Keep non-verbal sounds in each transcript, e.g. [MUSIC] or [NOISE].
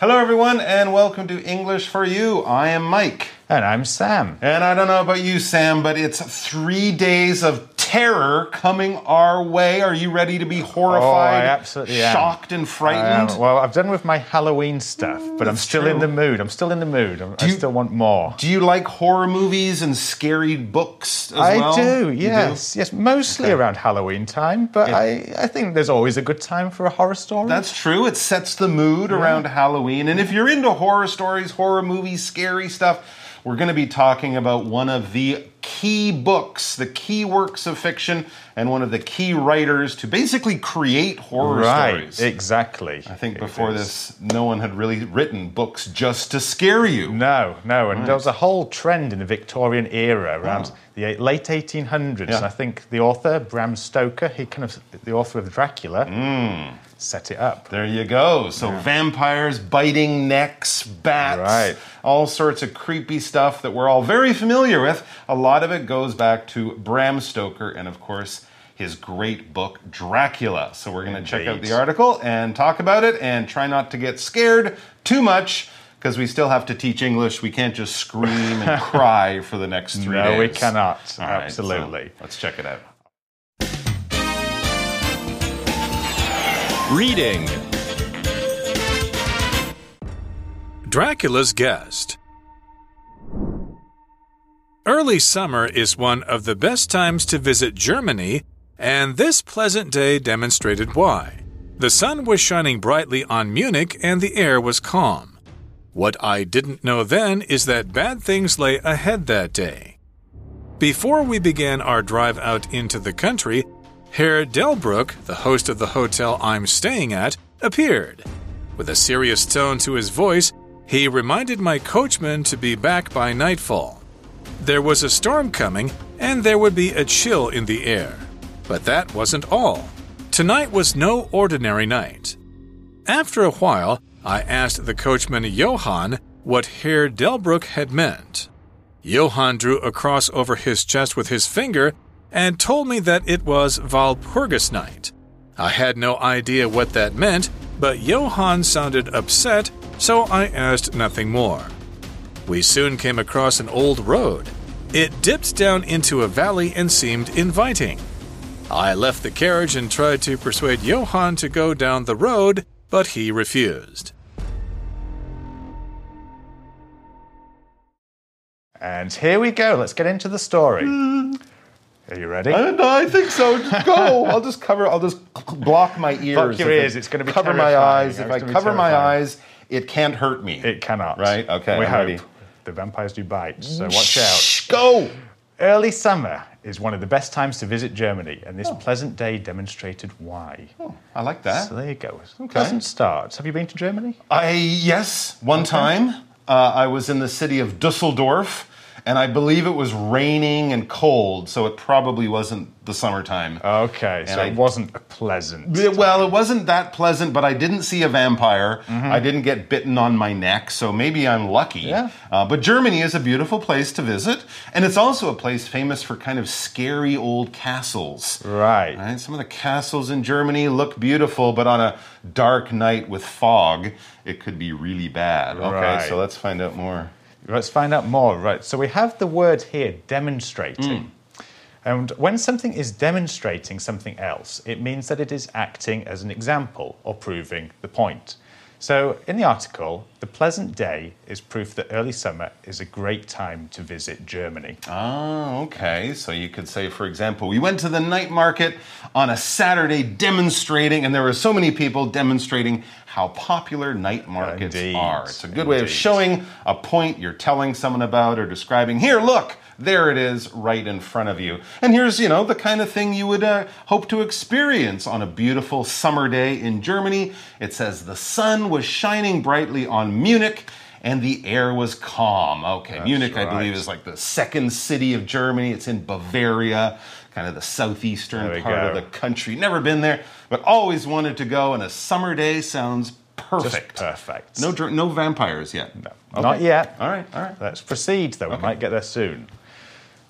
Hello, everyone, and welcome to English for You. I am Mike. And I'm Sam. And I don't know about you, Sam, but it's three days of terror coming our way. Are you ready to be horrified, Oh, I absolutely am. shocked, and frightened? Um, well, I've done with my Halloween stuff, but I'm that's still in the mood. I'm still in the mood. I'm- I you- still want more. do you like horror movies and scary books as I well? do, yes, yes, mostly around Halloween time, but I, I think there's always a good time for a horror story. That's true. It sets the mood around Halloween. And if you're into horror stories, horror movies, scary stuff, we're going to be talking about one of the key books, the key works of fiction, and one of the key writers to basically create horror right, stories. exactly. I think It before is. this, no one had really written books just to scare you. No, no, and there was a whole trend in the Victorian era around Oh. the late 1800s. Yeah. And I think the author, Bram Stoker, he kind of, the author of Dracula, Hmm. Set it up. There you go. So vampires, biting necks, bats, Right. all sorts of creepy stuff that we're all very familiar with. A lot of it goes back to Bram Stoker and, of course, his great book Dracula. So we're going to check out the article and talk about it and try not to get scared too much. Because we still have to teach English. We can't just scream and [LAUGHS] cry for the next three No, days. we cannot. All right, so Absolutely. let's check it out. Reading Dracula's Guest Early summer is one of the best times to visit Germany, and this pleasant day demonstrated why. The sun was shining brightly on Munich and the air was calm. What I didn't know then is that bad things lay ahead that day. Before we began our drive out into the country, Herr Delbruck, the host of the hotel I'm staying at, appeared. With a serious tone to his voice, he reminded my coachman to be back by nightfall. There was a storm coming, and there would be a chill in the air. But that wasn't all. Tonight was no ordinary night. After a while, I asked the coachman Johann what Herr Delbruck had meant. Johann drew a cross over his chest with his finger and told me that it was Walpurgis night. I had no idea what that meant, but Johann sounded upset, so I asked nothing more. We soon came across an old road. It dipped down into a valley and seemed inviting. I left the carriage and tried to persuade Johann to go down the road, but he refused. And here we go. Let's get into the story. Hmm. Are you ready? I, I think so. Just go. [LAUGHS] I'll just cover. I'll just block my ears. Block your ears. It's gonna be cover my eyes. If I cover my eyes, it can't hurt me. It cannot. Right, okay, We I'm hope. ready. The vampires do bite, so watch out. Go. Early summer is one of the best times to visit Germany, and this pleasant day demonstrated why. Oh, I like that. So there you go. Okay. Pleasant start. Have you been to Germany? I yes, one time uh, I was in the city of Dusseldorf, and I believe it was raining and cold, so it probably wasn't the summertime. Okay, so I- it wasn't a pleasant. Yeah, Well, it wasn't that pleasant, but I didn't see a vampire. Mm-hmm. I didn't get bitten on my neck, so maybe I'm lucky. Yeah. Uh, but Germany is a beautiful place to visit, and it's also a place famous for kind of scary old castles. Right. Right? Some of the castles in Germany look beautiful, but on a dark night with fog, it could be really bad. Okay, Right. so let's find out more. Let's find out more. Right. So we have the word here, demonstrating. Mm. And when something is demonstrating something else, it means that it is acting as an example or proving the point. So in the article, the pleasant day is proof that early summer is a great time to visit Germany. Oh, okay. So you could say, for example, we went to the night market on a Saturday demonstrating, and there were so many people demonstrating how popular night markets Indeed. are. It's a good way of showing a point you're telling someone about or describing. Here, look, there it is right in front of you. And here's, you know, the kind of thing you would uh, hope to experience on a beautiful summer day in Germany. It says the sun was shining brightly on Munich and the air was calm. Okay, Munich, I believe, is like the second city of Germany. It's in Bavaria, kind of the southeastern part of the country. Never been there, but always wanted to go. And a summer day sounds perfect. perfect. No, no vampires yet. No, Not yet. All right, all right. Let's proceed, though. We might get there soon.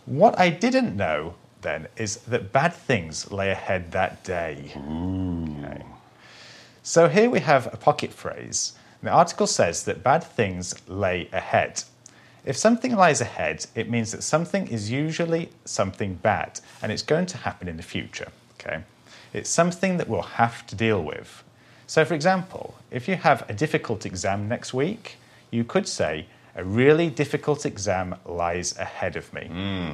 What I didn't know then is that bad things lay ahead that day. Okay. So here we have a pocket phrase The article says that bad things lay ahead. If something lies ahead, it means that something is usually something bad and it's going to happen in the future. Okay? It's something that we'll have to deal with. So, for example, if you have a difficult exam next week, you could say, A really difficult exam lies ahead of me. Hmm,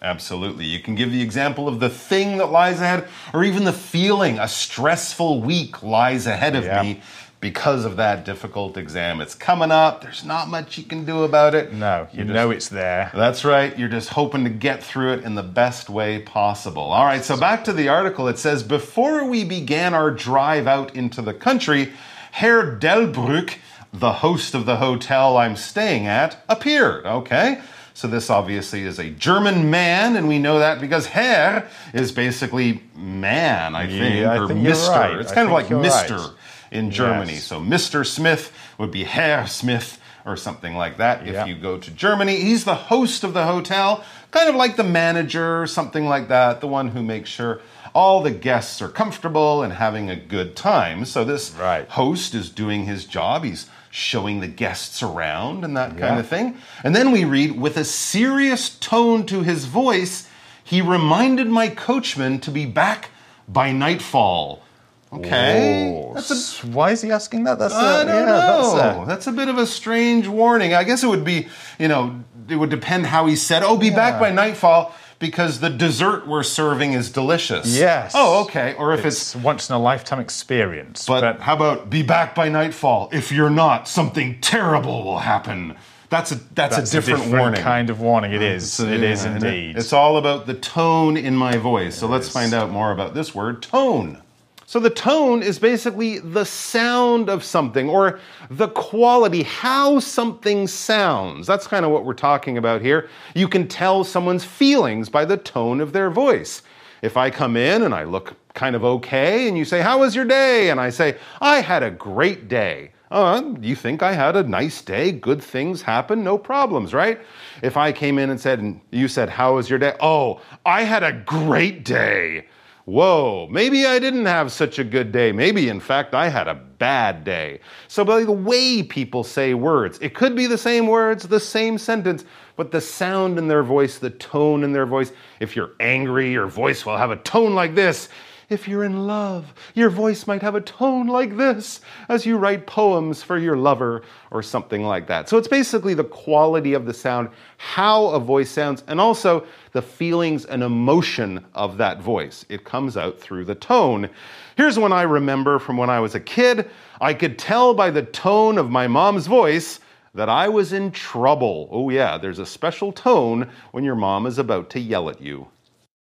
absolutely. You can give the example of the thing that lies ahead, or even the feeling a stressful week lies ahead of Yeah. me because of that difficult exam. It's coming up. There's not much you can do about it. No, you You're know it's there. That's right. You're just hoping to get through it in the best way possible. All right, so back to the article. It says Before we began our drive out into the country, Herr Delbrück, the host of the hotel I'm staying at, appeared. Okay. So this obviously is a German man, and we know that because Herr is basically man, I think, Yeah, I or think Mister. right. It's I kind of like Mister right. in Germany. Yes. So Mr. Smith would be Herr Smith or something like that if you go to Germany. He's the host of the hotel, kind of like the manager or something like that, the one who makes sure all the guests are comfortable and having a good time. So this Right. host is doing his job. He's showing the guests around and that kind of thing. And then we read with a serious tone to his voice, he reminded my coachman to be back by nightfall. Okay. That's a why is he asking that? That's I a, don't yeah, know. That's a, That's a bit of a strange warning. I guess it would be, you know, it would depend how he said, "Oh, be back by nightfall," because the dessert we're serving is delicious. Yes. Oh, okay. Or if it's, it's once in a lifetime experience. but, how about be back by nightfall? If you're not, something terrible will happen. That's a that's, that's a different, warning. kind of warning. It is. It is yeah, and it- indeed. It's all about the tone in my voice. So let's is. find out more about this word, tone. So the tone is basically the sound of something or the quality, how something sounds. That's kind of what we're talking about here. You can tell someone's feelings by the tone of their voice. If I come in and I look kind of okay and you say, How was your day? And I say, I had a great day. Uh, you think I had a nice day? Good things happen, no problems, right? If I came in and said, and you said, How was your day? Oh, I had a great day. Whoa, maybe I didn't have such a good day. Maybe, in fact, I had a bad day. So, by the way people say words, it could be the same words, the same sentence, but the sound in their voice, the tone in their voice. If you're angry, your voice will have a tone like this. If you're in love, your voice might have a tone like this as you write poems for your lover or something like that. So it's basically the quality of the sound, how a voice sounds, and also the feelings and emotion of that voice. It comes out through the tone. Here's one I remember from when I was a kid. I could tell by the tone of my mom's voice that I was in trouble. Oh, yeah, there's a special tone when your mom is about to yell at you.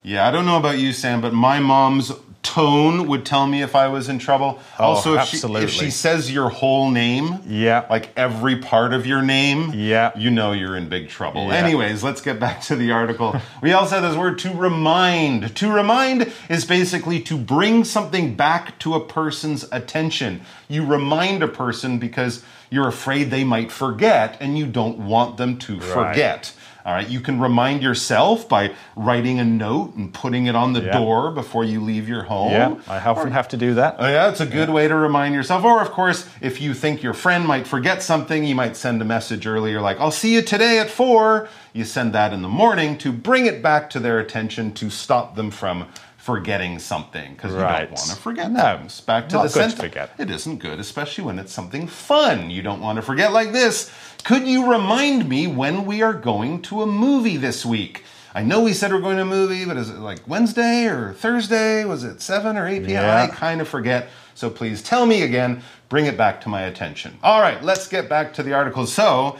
Yeah, I don't know about you, Sam, but my mom's tone would tell me if I was in trouble. Oh, also, if she, if she says your whole name, Yeah. like every part of your name, Yeah. you know you're in big trouble. Yeah. Anyways, let's get back to the article. we also have this word to remind. To remind is basically to bring something back to a person's attention. You remind a person because you're afraid they might forget and you don't want them to forget. All right, you can remind yourself by writing a note and putting it on the Yeah. door before you leave your home. yeah, I often have to do that. Oh, yeah, it's a good way to remind yourself. Or, of course, if you think your friend might forget something, you might send a message earlier like, I'll see you today at four. You send that in the morning to bring it back to their attention to stop them from forgetting something because you don't want to forget No, things. Back to not the good to sentence. forget. It isn't good, especially when it's something fun. You don't want to forget like this. Could you remind me when we are going to a movie this week? I know we said we're going to a movie, but is it like Wednesday or Thursday? Was it 7 or 8 p.m.? Yeah. I kind of forget. So please tell me again, bring it back to my attention. All right, let's get back to the article. So,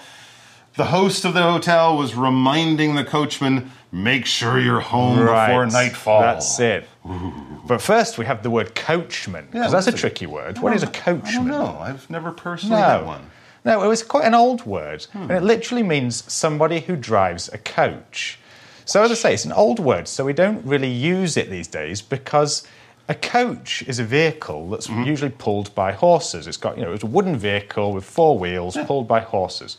the host of the hotel was reminding the coachman, make sure you're home before nightfall. That's it. But first, we have the word coachman, because what's that's a it? tricky word. What is a coachman? don't know. I've never personally had one. No, it was quite an old word. Hmm. And it literally means somebody who drives a coach. So, as I say, it's an old word, so we don't really use it these days because a coach is a vehicle that's Mm-hmm. usually pulled by horses. It's got, you know, it's a wooden vehicle with four wheels pulled by horses.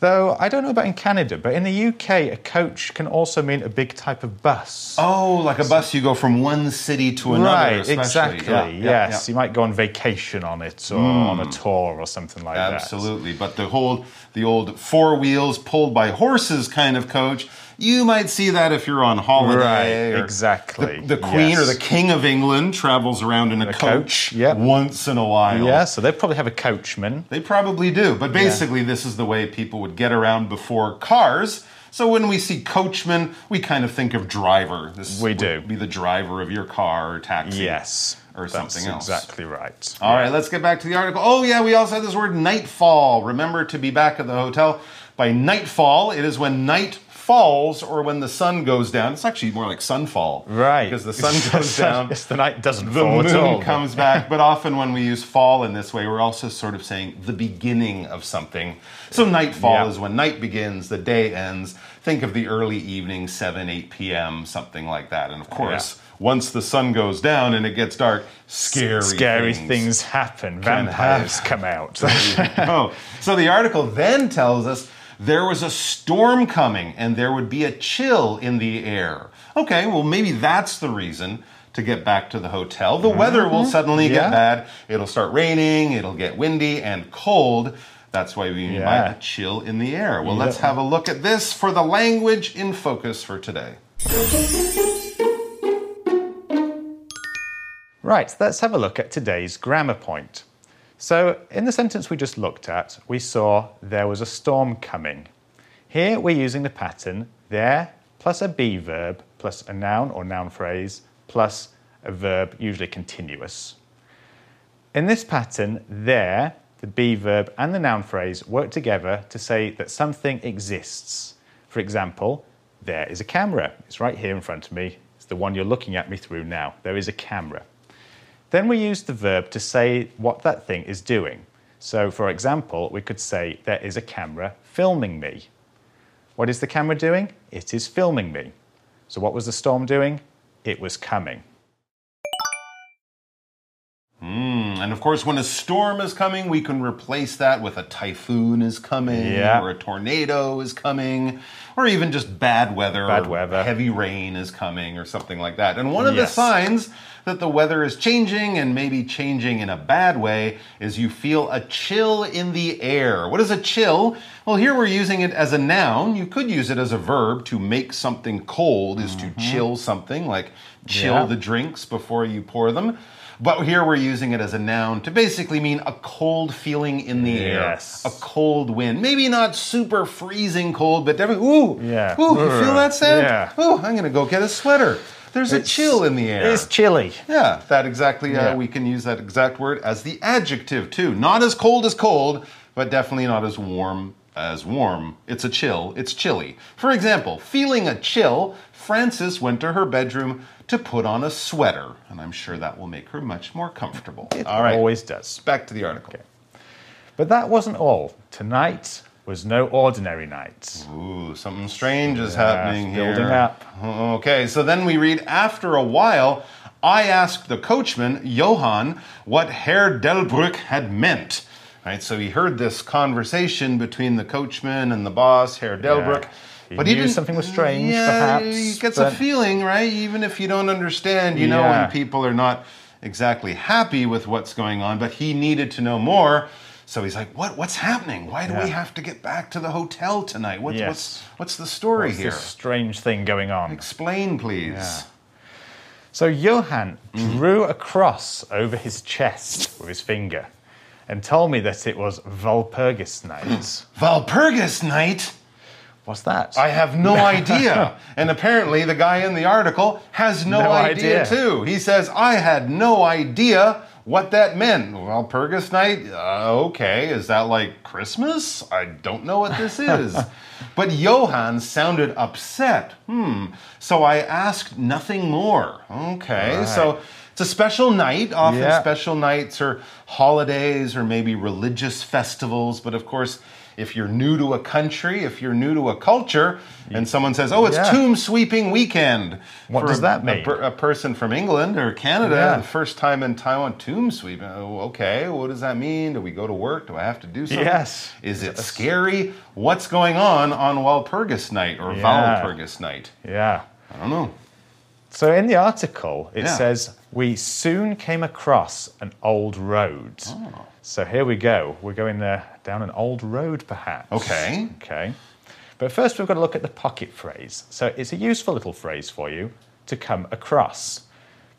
Though I don't know about in Canada, but in the UK, a coach can also mean a big type of bus. Oh, like a bus, you go from one city to another. right, especially. exactly. Yeah, yes, yeah. you might go on vacation on it or on a hmm. tour or something like that. Absolutely. But the whole, the old four wheels pulled by horses kind of coach, you might see that if you're on holiday. Right, exactly, The, the Queen or the King of England travels around in a, a coach, coach, yep. once in a while. Yeah, so they probably have a coachman. They probably do. But basically, this is the way people would get around before cars. So when we see coachman, we kind of think of driver. This We would do. be the driver of your car or taxi. Yes, Or something else. Exactly right. All right, let's get back to the article. Oh, yeah, we also had this word nightfall. Remember to be back at the hotel by nightfall. It is when night falls or when the sun goes down. It's actually more like sunfall. Right. Because the sun [LAUGHS] goes down. It's the night doesn't The fall moon at all. comes [LAUGHS] back, but often when we use fall in this way, we're also sort of saying the beginning of something. So nightfall Yeah. is when night begins, the day ends. Think of the early evening, 7, 8 p.m., something like that. And of course, once the sun goes down and it gets dark, scary, Scary things. things happen. Vampires come out. oh, [LAUGHS] so the article then tells us there was a storm coming and there would be a chill in the air. Okay, well, maybe that's the reason to get back to the hotel. The weather will suddenly Mm-hmm. Yeah. get bad. It'll start raining, it'll get windy and cold. That's why we Yeah. a chill in the air. Well, let's have a look at this for the language in focus for today. Right, let's have a look at today's grammar point. So, in the sentence we just looked at, we saw there was a storm coming. Here we're using the pattern there plus a be verb plus a noun or noun phrase plus a verb, usually continuous. In this pattern, there, the be verb and the noun phrase work together to say that something exists. For example, there is a camera. It's right here in front of me. It's the one you're looking at me through now. There is a camera. Then we use the verb to say what that thing is doing. So, for example, we could say, There is a camera filming me. What is the camera doing? It is filming me. So, what was the storm doing? It was coming. And of course, when a storm is coming, we can replace that with a typhoon is coming, Yeah. or a tornado is coming, or even just bad weather, Bad weather. heavy rain is coming, or something like that. And one of the signs that the weather is changing and maybe changing in a bad way is you feel a chill in the air. What is a chill? Well, here we're using it as a noun. You could use it as a verb to make something cold, is to chill something, like chill Mm-hmm. Yeah. the drinks before you pour them. But here we're using it as a noun to basically mean a cold feeling in the Yes. air, a cold wind. Maybe not super freezing cold, but definitely, ooh, Yeah. ooh, you feel that sound? Yeah. Ooh, I'm gonna go get a sweater. There's a chill in the air. It's chilly. Yeah, that exactly. Uh, Yeah. We can use that exact word as the adjective too. Not as cold as cold, but definitely not as warm as warm. It's a chill. It's chilly. For example, feeling a chill, Frances went to her bedroom to put on a sweater, and I'm sure that will make her much more comfortable. It All right, always does. back to the article. But that wasn't all. Tonight was no ordinary night. Ooh, something strange is happening it's here. building up. Okay, so then we read after a while, I asked the coachman, Johann, what Herr Delbrück had meant. Right, so he heard this conversation between the coachman and the boss, Herr Delbrück. He knew something was strange, yeah, perhaps, He gets a feeling, right? Even if you don't understand, you know when people are not exactly happy with what's going on, but he needed to know more. So he's like, "What? What's happening? Why do we have to get back to the hotel tonight? What's Yes. what's what's the story What's here? this strange thing going on? Explain, please." Yeah. So Johann mm-hmm. drew a cross over his chest with his finger and told me that it was Walpurgis night. Valpurgis night. What's that? I have no [LAUGHS] idea. and apparently, the guy in the article has no, No idea, idea. too. He says, I had no idea what that meant. Well, Purgus night? Uh, okay. Is that like Christmas? I don't know what this [LAUGHS] is. but Johann sounded upset. Hmm. So I asked nothing more. Okay. Right. So It's a special night, often Yeah. special nights or holidays or maybe religious festivals. But of course, if you're new to a country, if you're new to a culture, and someone says, "Oh, it's Yeah. tomb sweeping weekend," What for does a, that a mean? per- A, person from England or Canada, Yeah. the first time in Taiwan, tomb sweeping. Oh, okay, what does that mean? Do we go to work? Do I have to do something? Yes. Is it scary? What's going on on Walpurgis night or Yeah. Walpurgis night? Yeah. I don't know. So in the article, it Yeah. says, We soon came across an old road. Oh. So here we go. We're going there down an old road, perhaps. Okay. Okay. But first, we've got to look at the pocket phrase. So it's a useful little phrase for you to come across.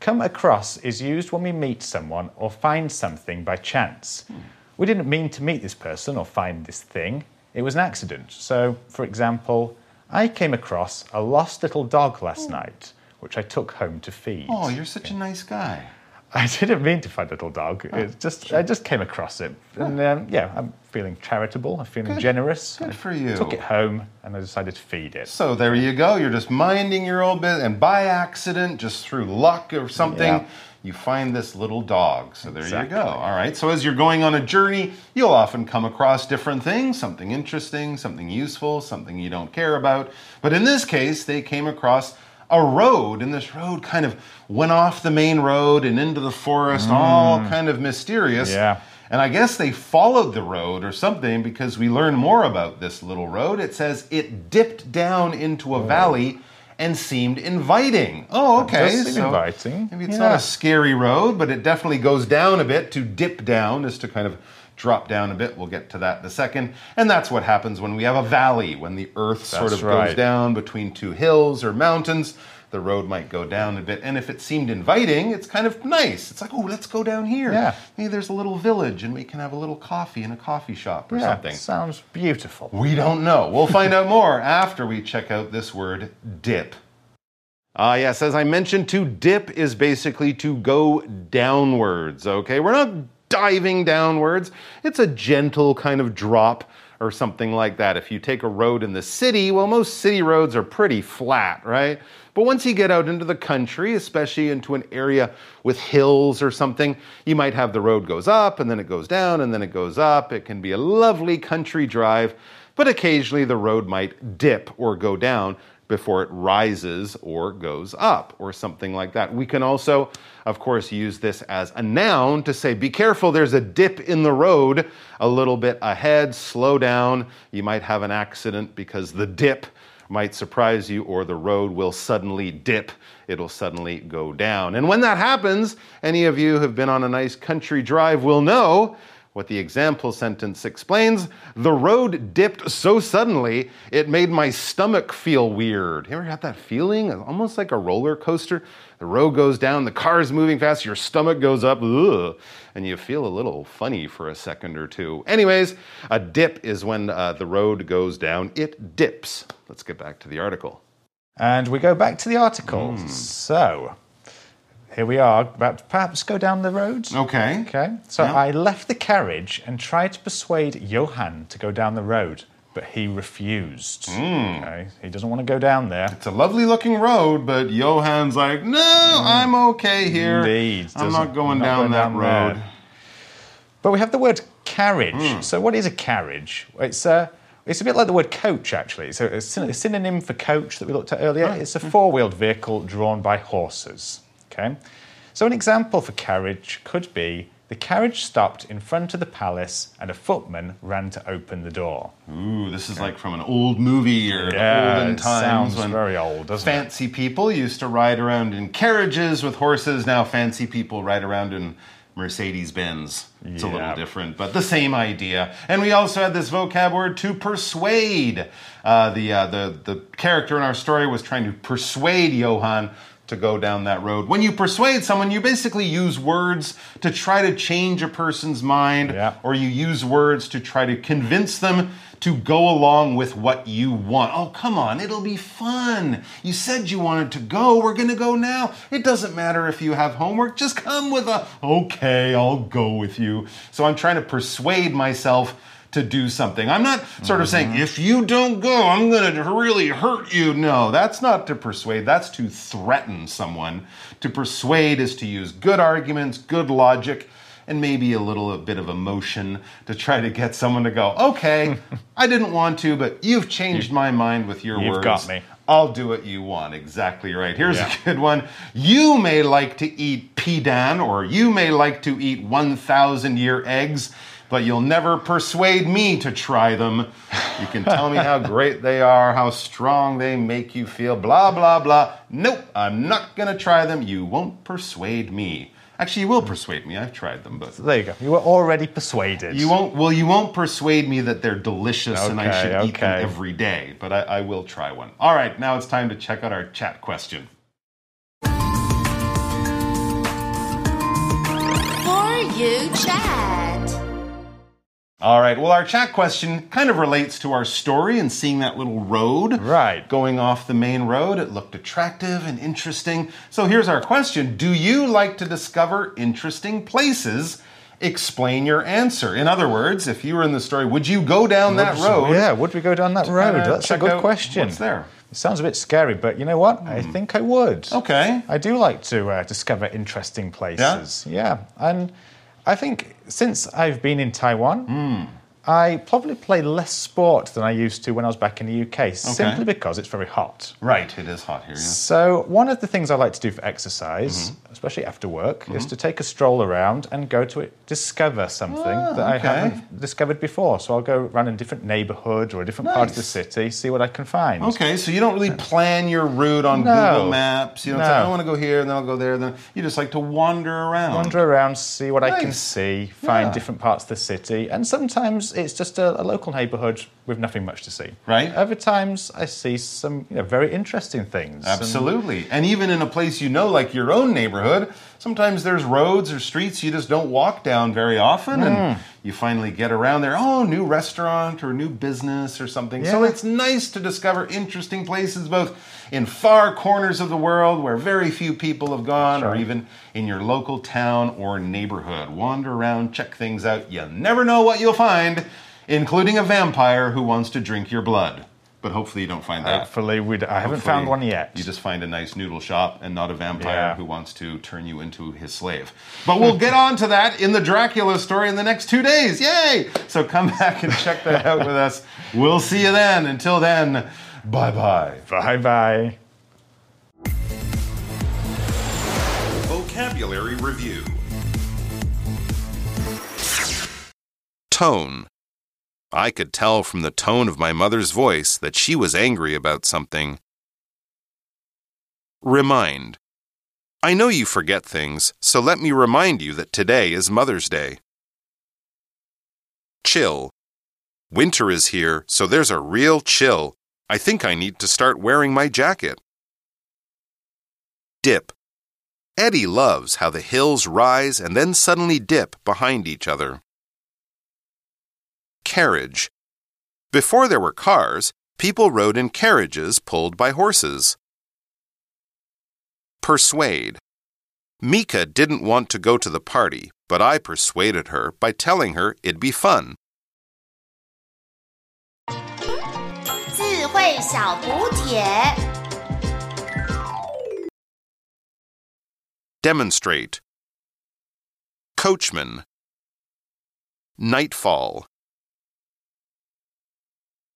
Come across is used when we meet someone or find something by chance. Hmm. We didn't mean to meet this person or find this thing, it was an accident. So, for example, I came across a lost little dog last night, which I took home to feed. Oh, you're such a nice guy. [LAUGHS] I didn't mean to find a little dog. It's just I just came across it, and um, yeah, I'm feeling charitable. I'm feeling generous. Good I for you. Took it home, and I decided to feed it. So there you go. You're just minding your own business, and by accident, just through luck or something, Yeah. you find this little dog. So there Exactly. you go. All right. So as you're going on a journey, you'll often come across different things something interesting, something useful, something you don't care about. But in this case, they came across a road, and this road kind of went off the main road and into the forest, all kind of mysterious. Mm. Yeah. And I guess they followed the road or something because we learn more about this little road. It says it dipped down into a valley and seemed inviting. Oh, okay. seem inviting. Maybe it's Yeah. not a scary road, but it definitely goes down a bit. To dip down is to kind of drop down a bit. We'll get to that in a second. And that's what happens when we have a valley, when the earth sort That's of goes down between two hills or mountains. The road might go down a bit. And if it seemed inviting, it's kind of nice. It's like, oh, let's go down here. Yeah. Maybe there's a little village and we can have a little coffee in a coffee shop or yeah, something. sounds beautiful. We don't know. We'll find out more after we check out this word dip. Ah, yes, as I mentioned, to dip is basically to go downwards, okay? We're not diving downwards, it's a gentle kind of drop or something like that. If you take a road in the city, well, most city roads are pretty flat, right? But once you get out into the country, especially into an area with hills or something, you might have the road goes up and then it goes down and then it goes up. It can be a lovely country drive, but occasionally the road might dip or go down before it rises or goes up or something like that. We can also, of course, use this as a noun to say, be careful, there's a dip in the road a little bit ahead, slow down. You might have an accident because the dip might surprise you or the road will suddenly dip. It'll suddenly go down. And when that happens, any of you who've been on a nice country drive will know what the example sentence explains the road dipped so suddenly it made my stomach feel weird. You ever had that feeling? Almost like a roller coaster. The road goes down, the car's moving fast, your stomach goes up, ugh, and you feel a little funny for a second or two. Anyways, a dip is when uh, the road goes down, it dips. Let's get back to the article. And we go back to the article. Hmm. So here we are, about to perhaps go down the road. Okay. Okay. So Yeah. I left the carriage and tried to persuade Johann to go down the road, but he refused. Hmm. Okay. He doesn't want to go down there. It's a lovely looking road, but Johann's like, no, I'm okay here. Indeed. I'm Doesn't- not going not down going that down road. there. But we have the word carriage. Hmm. So what is a carriage? It's a it's a bit like the word coach, actually. So a syn- a synonym for coach that we looked at earlier. It's a four-wheeled vehicle drawn by horses. Okay. So an example for carriage could be the carriage stopped in front of the palace and a footman ran to open the door. Ooh, this is like from an old movie or Yeah, olden it times sounds very old, doesn't it? fancy people used to ride around in carriages with horses. Now fancy people ride around in Mercedes Benz. It's a little different, but the same idea. And we also had this vocab word to persuade. Uh, the, uh, the the character in our story was trying to persuade Johann to go down that road. When you persuade someone, you basically use words to try to change a person's mind, Yeah. or you use words to try to convince them to go along with what you want. Oh, come on, it'll be fun. You said you wanted to go. We're to go now. It doesn't matter if you have homework. Just come with a, okay, I'll go with you. So I'm trying to persuade myself to do something. I'm not sort of saying, if you don't go, I'm going to really hurt you. No, that's not to persuade, that's to threaten someone. To persuade is to use good arguments, good logic and maybe a little bit of emotion to try to get someone to go, okay, [LAUGHS] I didn't want to, but you've changed my mind with your You've words. got me. I'll do what you want. Exactly right. Here's Yeah. a good one. You may like to eat pidan, or you may like to eat 1,000 year eggs, but you'll never persuade me to try them. You can tell me how [LAUGHS] great they are, how strong they make you feel, blah, blah, blah. Nope, I'm not going to try them. You won't persuade me. Actually, you will hmm. persuade me. I've tried them, but There you go. You were already persuaded. you won't. Well, you won't persuade me that they're delicious and I Okay, should eat them every day. But I, I will try one. All right, now it's time to check out our chat question. For you chat. All right. Well, our chat question kind of relates to our story and seeing that little road Right. going off the main road. It looked attractive and interesting. So here's our question: Do you like to discover interesting places? Explain your answer. In other words, if you were in the story, would you go down that road? Yeah, would we go down that road? That's a good question. what's there. Hmm. It sounds a bit scary, but you know what? I think I would. Okay. I do like to uh, discover interesting places. Yeah. Yeah? And I think since I've been in Taiwan, Hmm. I probably play less sport than I used to when I was back in the UK, simply because it's very hot. Right. It is hot here. Yes. So, one of the things I like to do for exercise, Mm-hmm. especially after work, is to take a stroll around and go to it, discover something that I Ah, haven't discovered before. So, I'll go around a different neighborhood or a different part of the city, see what I can find. Okay, so you don't really plan your route on No. Google Maps. You don't say, I want to go here, and then I'll go there. Then you just like to wander around. Wander around, see what I can see, find Yeah. different parts of the city, and sometimes it's just a, a local neighborhood with nothing much to see. Right. Other times I see some you know, very interesting things. Absolutely. And even in a place you know, like your own neighborhood, sometimes there's roads or streets you just don't walk down very often. Hmm. And you finally get around there. Oh, new restaurant or new business or something. So it's nice to discover interesting places, both in far corners of the world where very few people have gone, or even in your local town or neighborhood. Wander around, check things out. You never know what you'll find, including a vampire who wants to drink your blood. But hopefully you don't find that. Hopefully, we'd, I haven't Hopefully found one yet. You just find a nice noodle shop and not a vampire Yeah. who wants to turn you into his slave. But we'll get on to that in the Dracula story in the next two days. Yay! So come [LAUGHS] back and check that out with us. We'll see you then. Until then, bye bye. Bye bye. Vocabulary Review Tone. I could tell from the tone of my mother's voice that she was angry about something. Remind. I know you forget things, so let me remind you that today is Mother's Day. Chill. Winter is here, so there's a real chill. I think I need to start wearing my jacket. Dip. Eddie loves how the hills rise and then suddenly dip behind each other. Carriage. Before there were cars, people rode in carriages pulled by horses. Persuade. Mika didn't want to go to the party, but I persuaded her by telling her it'd be fun. 智慧小补帖。 Demonstrate. Coachman. Nightfall.